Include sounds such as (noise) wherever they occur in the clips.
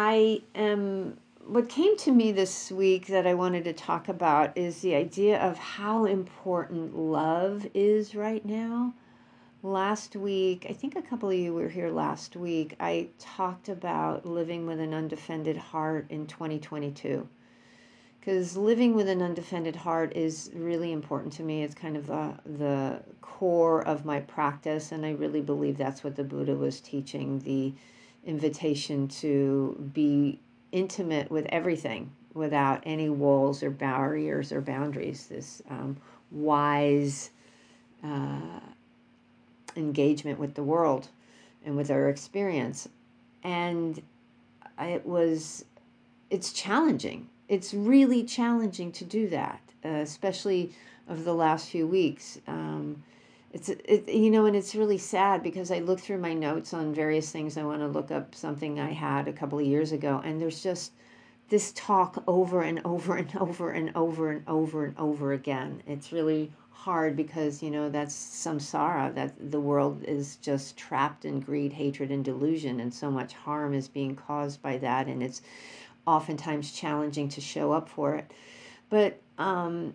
I am what came to me this week that I wanted to talk about is the idea of how important love is right now. Last week, I think a couple of you were here last week, I talked about living with an undefended heart in 2022. Because living with an undefended heart is really important to me. It's kind of the, the core of my practice, and I really believe that's what the Buddha was teaching the invitation to be intimate with everything without any walls or barriers or boundaries. This um, wise uh, engagement with the world and with our experience. And it was, it's challenging. It's really challenging to do that, uh, especially over the last few weeks. Um, it's it, you know and it's really sad because i look through my notes on various things. I want to look up something i had a couple of years ago and there's just this talk over and over and (laughs) over and over and over and over again. It's really hard because you know that's samsara that the world is just trapped in greed hatred and delusion and so much harm is being caused by that and it's oftentimes challenging to show up for it. But um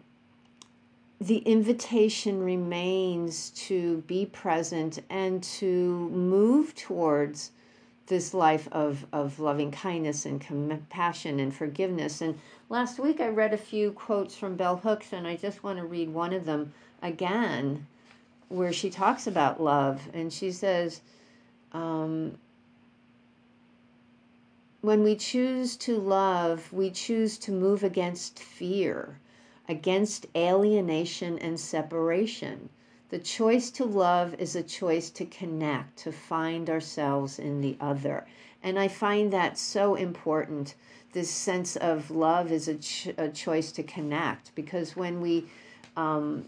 the invitation remains to be present and to move towards this life of, of loving kindness and compassion and forgiveness. And last week I read a few quotes from Bell Hooks, and I just want to read one of them again, where she talks about love. And she says, um, When we choose to love, we choose to move against fear against alienation and separation. The choice to love is a choice to connect, to find ourselves in the other. And I find that so important. This sense of love is a, ch- a choice to connect because when we um,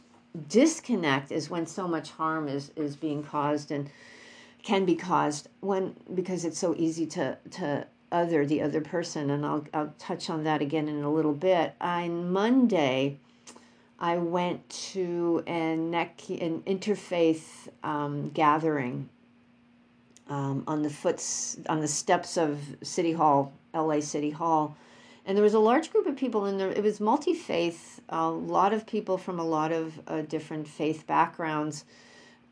disconnect is when so much harm is, is being caused and can be caused when because it's so easy to to other, the other person, and I'll, I'll touch on that again in a little bit. On Monday, I went to an, an interfaith um, gathering um, on the foots on the steps of City Hall, LA City Hall, and there was a large group of people in there. It was multi faith, a lot of people from a lot of uh, different faith backgrounds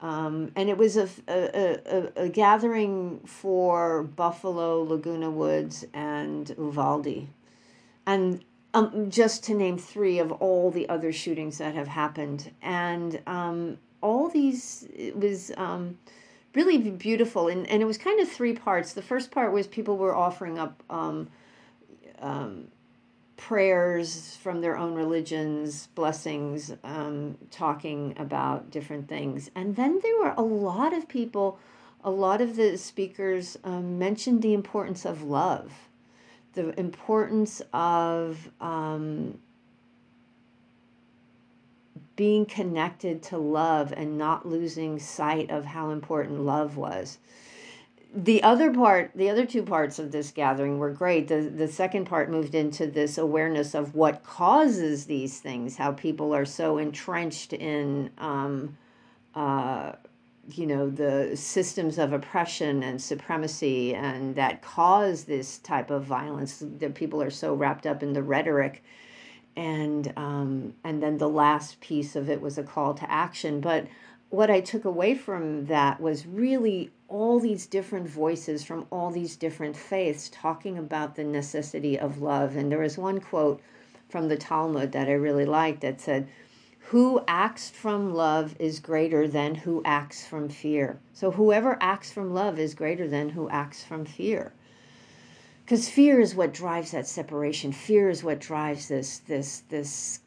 um, and it was a, a, a, a, gathering for Buffalo, Laguna Woods, and Uvalde. And um, just to name three of all the other shootings that have happened. And um, all these, it was um, really beautiful. And, and it was kind of three parts. The first part was people were offering up um, um, prayers from their own religions, blessings, um, talking about different things. And then there were a lot of people, a lot of the speakers um, mentioned the importance of love, the importance of um, being connected to love and not losing sight of how important love was the other part the other two parts of this gathering were great. The the second part moved into this awareness of what causes these things how people are so entrenched in um, uh, you know the systems of oppression and supremacy and that cause this type of violence that people are so wrapped up in the rhetoric. And um, and then the last piece of it was a call to action. But what I took away from that was really all these different voices from all these different faiths talking about the necessity of love. And there was one quote from the Talmud that I really liked that said, Who acts from love is greater than who acts from fear. So whoever acts from love is greater than who acts from fear. Because fear is what drives that separation. Fear is what drives this this this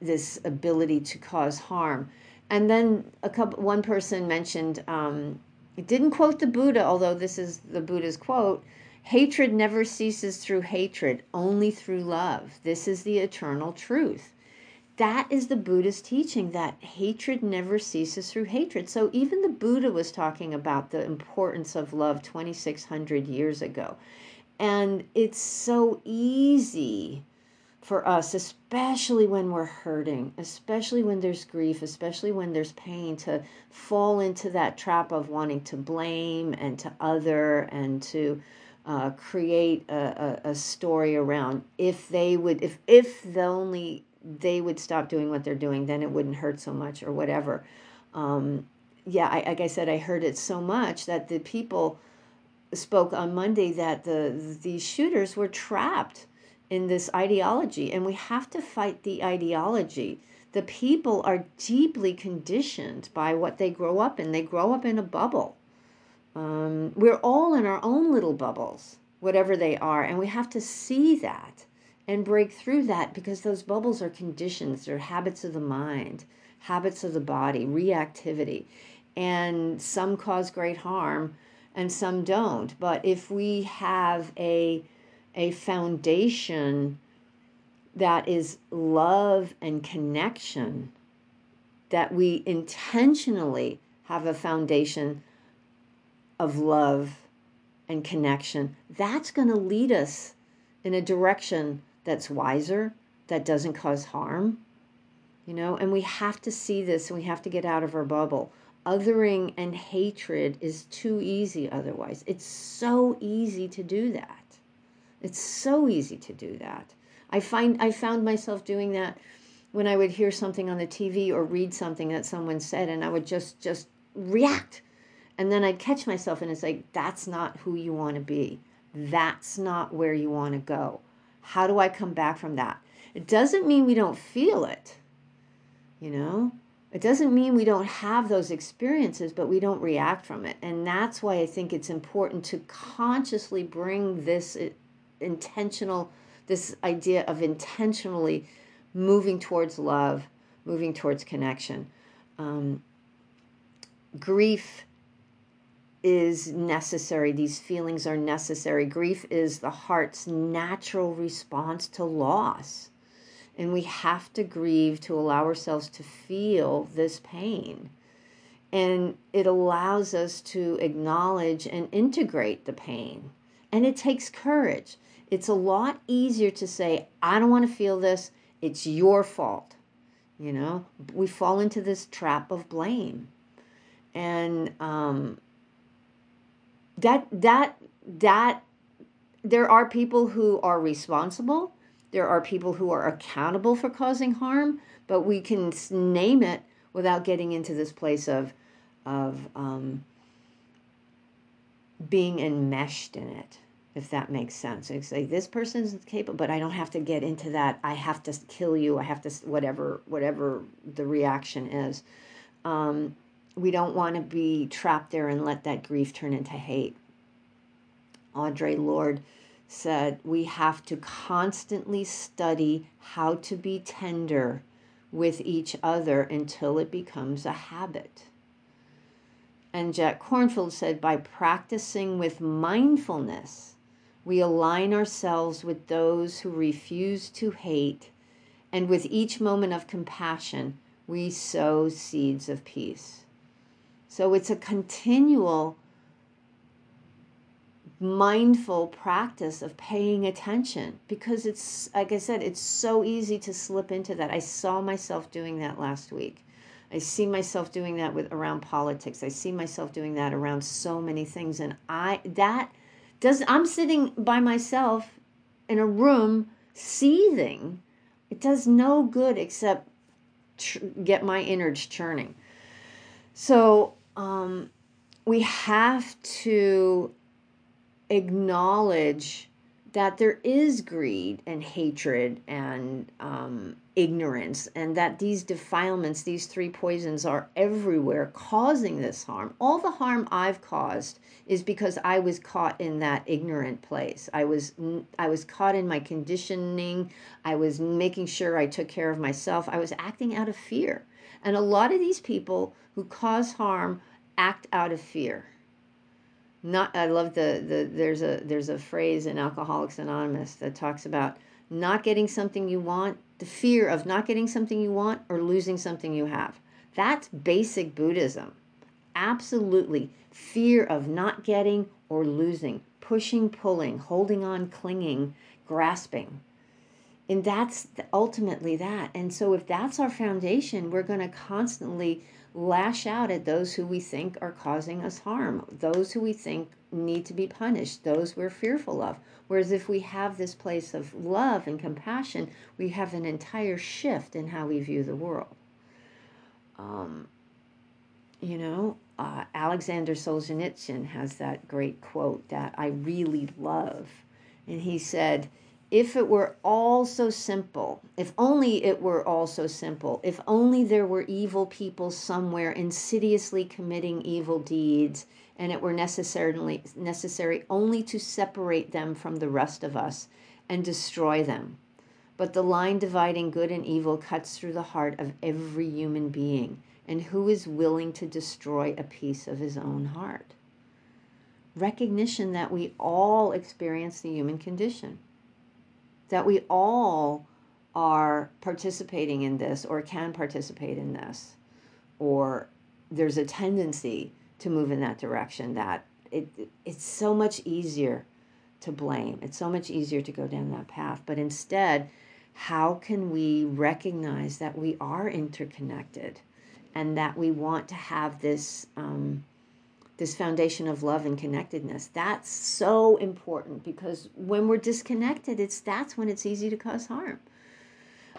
this ability to cause harm and then a couple one person mentioned um, it didn't quote the buddha although this is the buddha's quote hatred never ceases through hatred only through love. This is the eternal truth. That is the buddha's teaching that hatred never ceases through hatred. So even the buddha was talking about the importance of love 2600 years ago. And it's so easy for us, especially when we're hurting, especially when there's grief, especially when there's pain, to fall into that trap of wanting to blame and to other and to uh, create a, a, a story around if they would if if only they would stop doing what they're doing then it wouldn't hurt so much or whatever. Um, yeah I, like i said i heard it so much that the people spoke on monday that the these shooters were trapped in this ideology and we have to fight the ideology the people are deeply conditioned by what they grow up in they grow up in a bubble um, we're all in our own little bubbles, whatever they are, and we have to see that and break through that because those bubbles are conditions, they're habits of the mind, habits of the body, reactivity. And some cause great harm and some don't. But if we have a, a foundation that is love and connection, that we intentionally have a foundation of love and connection, that's going to lead us in a direction that's wiser, that doesn't cause harm. You know, and we have to see this and we have to get out of our bubble. Othering and hatred is too easy otherwise. It's so easy to do that. It's so easy to do that. I find I found myself doing that when I would hear something on the TV or read something that someone said and I would just just react and then I'd catch myself and it's like, that's not who you want to be. That's not where you want to go. How do I come back from that? It doesn't mean we don't feel it, you know? It doesn't mean we don't have those experiences, but we don't react from it. And that's why I think it's important to consciously bring this intentional, this idea of intentionally moving towards love, moving towards connection. Um, grief is necessary. These feelings are necessary. Grief is the heart's natural response to loss. And we have to grieve to allow ourselves to feel this pain. And it allows us to acknowledge and integrate the pain. And it takes courage. It's a lot easier to say, I don't want to feel this. It's your fault. You know, we fall into this trap of blame. And um, that that that there are people who are responsible there are people who are accountable for causing harm but we can name it without getting into this place of of um, being enmeshed in it if that makes sense it's like this person's capable but i don't have to get into that i have to kill you i have to whatever whatever the reaction is um, we don't want to be trapped there and let that grief turn into hate. Audre Lorde said, We have to constantly study how to be tender with each other until it becomes a habit. And Jack Kornfield said, By practicing with mindfulness, we align ourselves with those who refuse to hate, and with each moment of compassion, we sow seeds of peace. So it's a continual mindful practice of paying attention because it's like I said it's so easy to slip into that. I saw myself doing that last week. I see myself doing that with around politics. I see myself doing that around so many things and I that does I'm sitting by myself in a room seething. It does no good except tr- get my innards churning. So um, we have to acknowledge that there is greed and hatred and um, ignorance, and that these defilements, these three poisons, are everywhere causing this harm. All the harm I've caused is because I was caught in that ignorant place. I was I was caught in my conditioning. I was making sure I took care of myself. I was acting out of fear. And a lot of these people who cause harm act out of fear. Not I love the, the there's a there's a phrase in Alcoholics Anonymous that talks about not getting something you want, the fear of not getting something you want or losing something you have. That's basic Buddhism. Absolutely. Fear of not getting or losing, pushing, pulling, holding on, clinging, grasping and that's ultimately that and so if that's our foundation we're going to constantly lash out at those who we think are causing us harm, those who we think need to be punished, those we're fearful of. Whereas if we have this place of love and compassion, we have an entire shift in how we view the world. Um, you know, uh, Alexander Solzhenitsyn has that great quote that I really love. And he said, if it were all so simple, if only it were all so simple, if only there were evil people somewhere insidiously committing evil deeds, and it were necessarily necessary only to separate them from the rest of us and destroy them. But the line dividing good and evil cuts through the heart of every human being, and who is willing to destroy a piece of his own heart? Recognition that we all experience the human condition that we all are participating in this or can participate in this. Or there's a tendency to move in that direction that it, it's so much easier to blame. It's so much easier to go down that path. But instead how can we recognize that we are interconnected and that we want to have this um, this foundation of love and connectedness. That's so important because when we're disconnected, it's that's when it's easy to cause harm.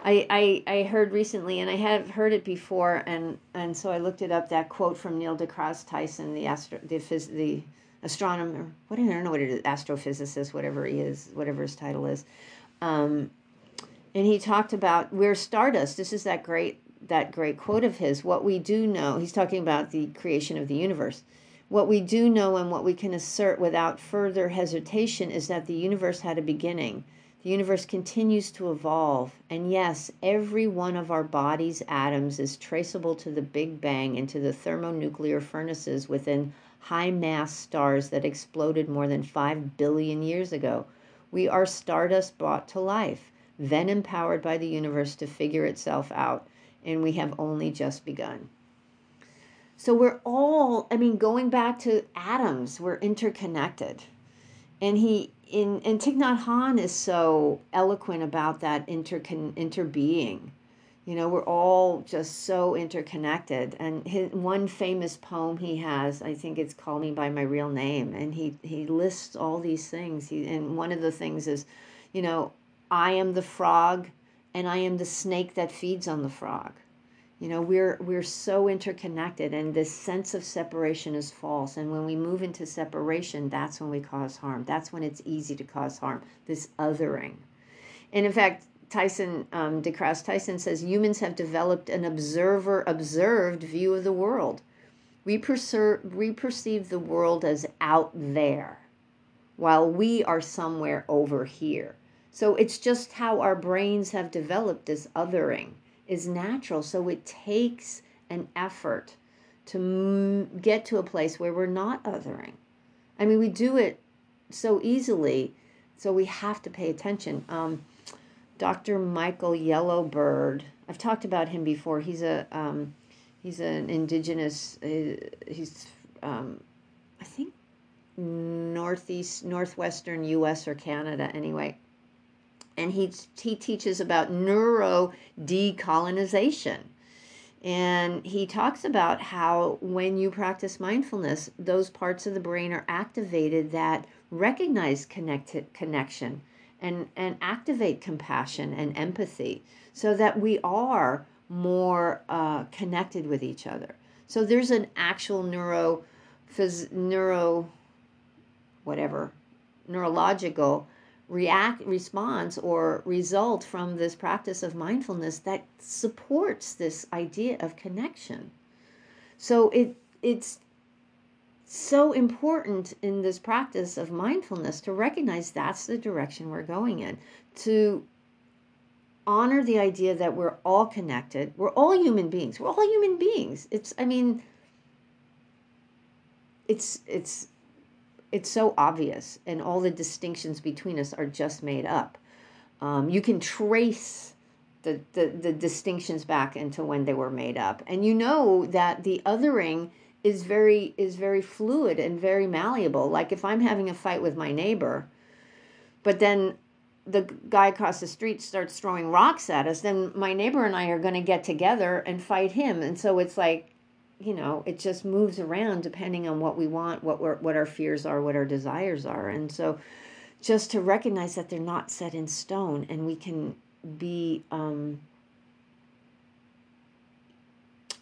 I, I, I heard recently, and I have heard it before, and, and so I looked it up. That quote from Neil deGrasse Tyson, the astro, the, phys, the astronomer. What I don't know what it is, astrophysicist, whatever he is, whatever his title is. Um, and he talked about we're stardust. This is that great that great quote of his. What we do know. He's talking about the creation of the universe what we do know and what we can assert without further hesitation is that the universe had a beginning. The universe continues to evolve. And yes, every one of our body's atoms is traceable to the Big Bang and to the thermonuclear furnaces within high mass stars that exploded more than 5 billion years ago. We are stardust brought to life, then empowered by the universe to figure itself out, and we have only just begun. So we're all, I mean, going back to atoms, we're interconnected. And he, in, and Thich Nhat Hanh is so eloquent about that intercon, interbeing. You know, we're all just so interconnected. And his one famous poem he has, I think it's "Call Me by My Real Name," and he he lists all these things. He, and one of the things is, you know, I am the frog, and I am the snake that feeds on the frog. You know, we're we're so interconnected and this sense of separation is false. And when we move into separation, that's when we cause harm. That's when it's easy to cause harm. This othering. And in fact, Tyson, um, deGrasse Tyson says humans have developed an observer observed view of the world. We, perser- we perceive the world as out there while we are somewhere over here. So it's just how our brains have developed this othering is natural. So it takes an effort to m- get to a place where we're not othering. I mean, we do it so easily, so we have to pay attention. Um, Dr. Michael Yellowbird, I've talked about him before. He's a um, he's an indigenous. Uh, he's um, I think northeast northwestern U.S. or Canada anyway and he, he teaches about neuro decolonization. And he talks about how when you practice mindfulness, those parts of the brain are activated that recognize connected connection and, and activate compassion and empathy so that we are more uh, connected with each other. So there's an actual neuro, phys, neuro, whatever, neurological react response or result from this practice of mindfulness that supports this idea of connection. So it it's so important in this practice of mindfulness to recognize that's the direction we're going in to honor the idea that we're all connected. We're all human beings. We're all human beings. It's i mean it's it's it's so obvious, and all the distinctions between us are just made up. Um, you can trace the, the, the distinctions back into when they were made up, and you know that the othering is very is very fluid and very malleable. Like if I'm having a fight with my neighbor, but then the guy across the street starts throwing rocks at us, then my neighbor and I are going to get together and fight him. And so it's like you know, it just moves around depending on what we want, what we're, what our fears are, what our desires are. And so just to recognize that they're not set in stone and we can be um,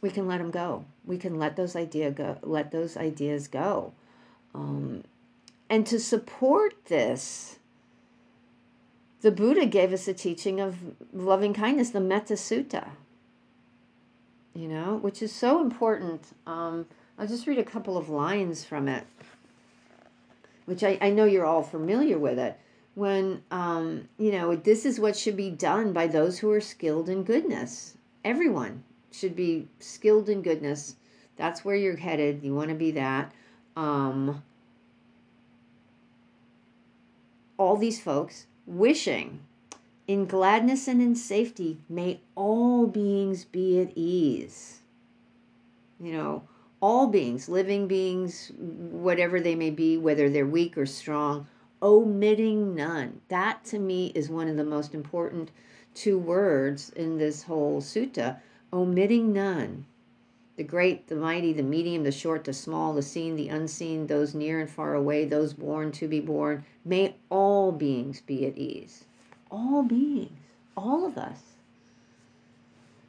we can let them go. We can let those idea go let those ideas go. Um, and to support this the buddha gave us a teaching of loving kindness the metta sutta you know which is so important. Um, i'll just read a couple of lines from it which I, I know you're all familiar with it. When um, you know this is what should be done by those who are skilled in goodness. Everyone should be skilled in goodness. That's where you're headed. You want to be that. Um, all these folks wishing in gladness and in safety may all beings be at ease you know all beings living beings whatever they may be whether they're weak or strong omitting none. That to me is one of the most important two words in this whole sutta omitting none. The great, the mighty, the medium, the short, the small, the seen, the unseen, those near and far away, those born to be born. May all beings be at ease. All beings, all of us.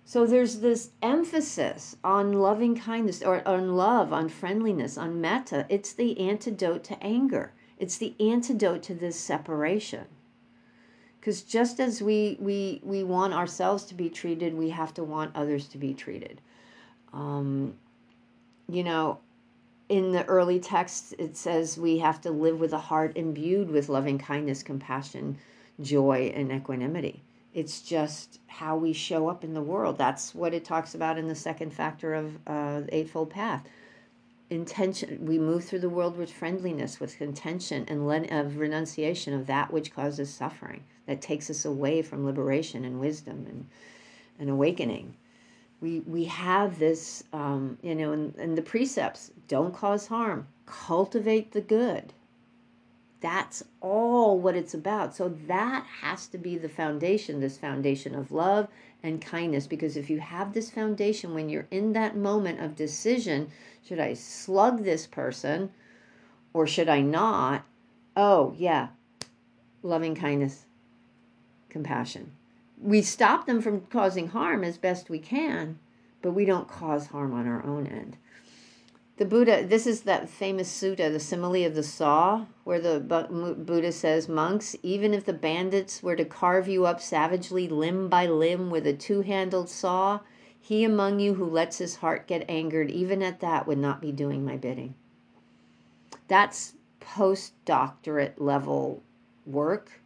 So there's this emphasis on loving kindness or on love, on friendliness, on metta. It's the antidote to anger. It's the antidote to this separation. Because just as we, we, we want ourselves to be treated, we have to want others to be treated. Um, you know, in the early texts, it says we have to live with a heart imbued with loving kindness, compassion, joy, and equanimity. It's just how we show up in the world. That's what it talks about in the second factor of uh, Eightfold Path intention we move through the world with friendliness with intention and let, of renunciation of that which causes suffering that takes us away from liberation and wisdom and, and awakening we we have this um, you know in, in the precepts don't cause harm cultivate the good that's all what it's about so that has to be the foundation this foundation of love and kindness because if you have this foundation when you're in that moment of decision should I slug this person or should I not? Oh, yeah. Loving kindness, compassion. We stop them from causing harm as best we can, but we don't cause harm on our own end. The Buddha, this is that famous sutta, the simile of the saw, where the Buddha says, Monks, even if the bandits were to carve you up savagely limb by limb with a two handled saw, he among you who lets his heart get angered, even at that, would not be doing my bidding. That's postdoctorate level work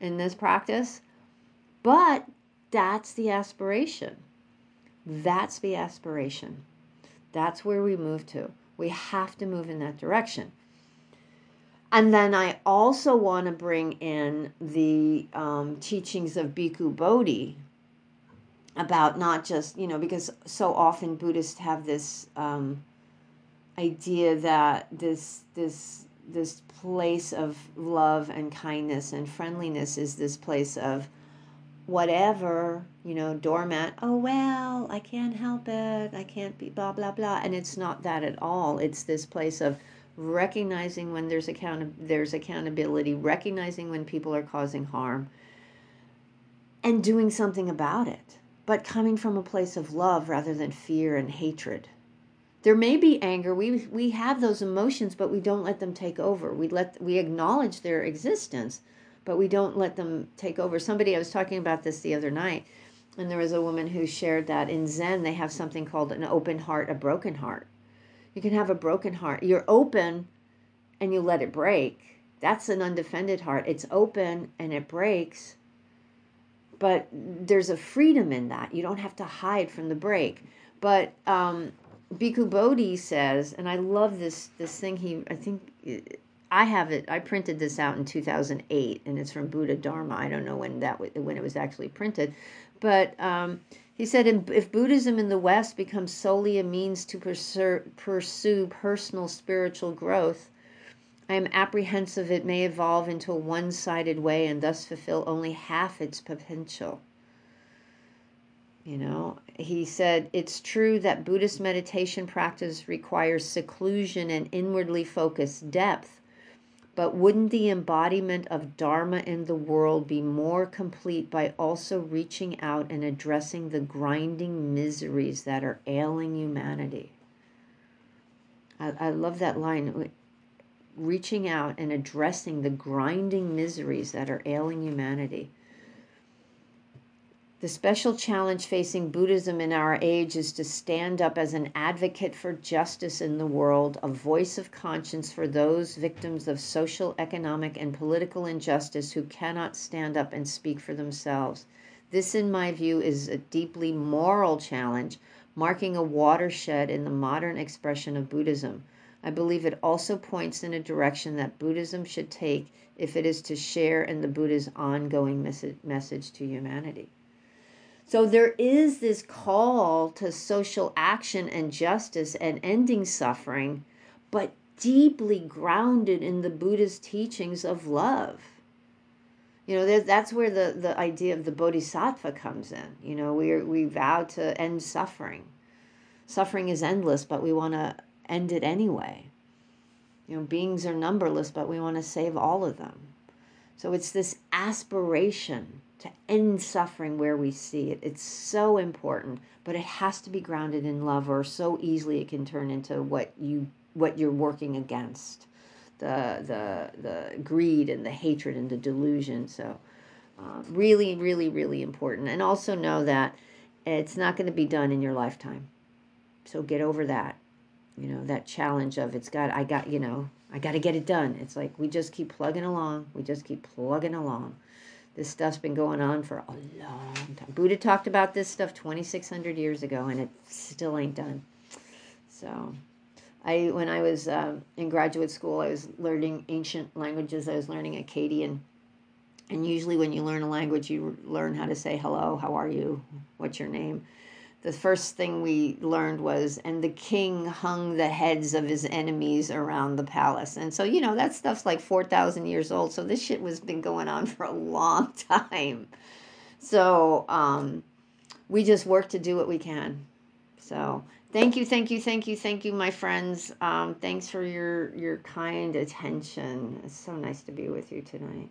in this practice, but that's the aspiration. That's the aspiration. That's where we move to. We have to move in that direction. And then I also want to bring in the um, teachings of Bhikkhu Bodhi, about not just you know because so often Buddhists have this um, idea that this this this place of love and kindness and friendliness is this place of whatever you know doormat oh well i can't help it i can't be blah blah blah and it's not that at all it's this place of recognizing when there's account there's accountability recognizing when people are causing harm and doing something about it but coming from a place of love rather than fear and hatred. There may be anger. We we have those emotions, but we don't let them take over. We let we acknowledge their existence, but we don't let them take over. Somebody I was talking about this the other night, and there was a woman who shared that in Zen they have something called an open heart, a broken heart. You can have a broken heart. You're open and you let it break. That's an undefended heart. It's open and it breaks but there's a freedom in that. You don't have to hide from the break. But um, Bhikkhu Bodhi says, and I love this this thing. He, I think, I have it. I printed this out in 2008, and it's from Buddha Dharma. I don't know when that when it was actually printed, but um, he said, if Buddhism in the West becomes solely a means to pursue, personal spiritual growth, I am apprehensive it may evolve into a one sided way and thus fulfill only half its potential. You know, he said, It's true that Buddhist meditation practice requires seclusion and inwardly focused depth, but wouldn't the embodiment of Dharma in the world be more complete by also reaching out and addressing the grinding miseries that are ailing humanity? I, I love that line reaching out and addressing the grinding miseries that are ailing humanity. The special challenge facing Buddhism in our age is to stand up as an advocate for justice in the world, a voice of conscience for those victims of social, economic, and political injustice who cannot stand up and speak for themselves. This, in my view, is a deeply moral challenge, marking a watershed in the modern expression of Buddhism. I believe it also points in a direction that Buddhism should take if it is to share in the Buddha's ongoing message to humanity. So there is this call to social action and justice and ending suffering, but deeply grounded in the Buddha's teachings of love. You know, that's where the, the idea of the bodhisattva comes in. You know, we, we vow to end suffering. Suffering is endless, but we want to end it anyway. You know, beings are numberless, but we want to save all of them. So it's this aspiration to end suffering where we see it. It's so important, but it has to be grounded in love or so easily it can turn into what you what you're working against. The the the greed and the hatred and the delusion. So uh, really, really, really important. And also know that it's not going to be done in your lifetime. So get over that. You know, that challenge of it's got I got, you know, I got to get it done. It's like we just keep plugging along. We just keep plugging along. This stuff's been going on for a long time. Buddha talked about this stuff 2,600 years ago, and it still ain't done. So, I when I was uh, in graduate school, I was learning ancient languages. I was learning Akkadian, and usually when you learn a language, you learn how to say hello, how are you, what's your name the first thing we learned was, and the king hung the heads of his enemies around the palace. And so, you know, that stuff's like 4,000 years old. So this shit was been going on (laughs) for a long time. So um, we just work to do what we can. So thank you, thank you, thank you, thank you, my friends. Um, thanks for your, your kind attention. It's so nice to be with you tonight.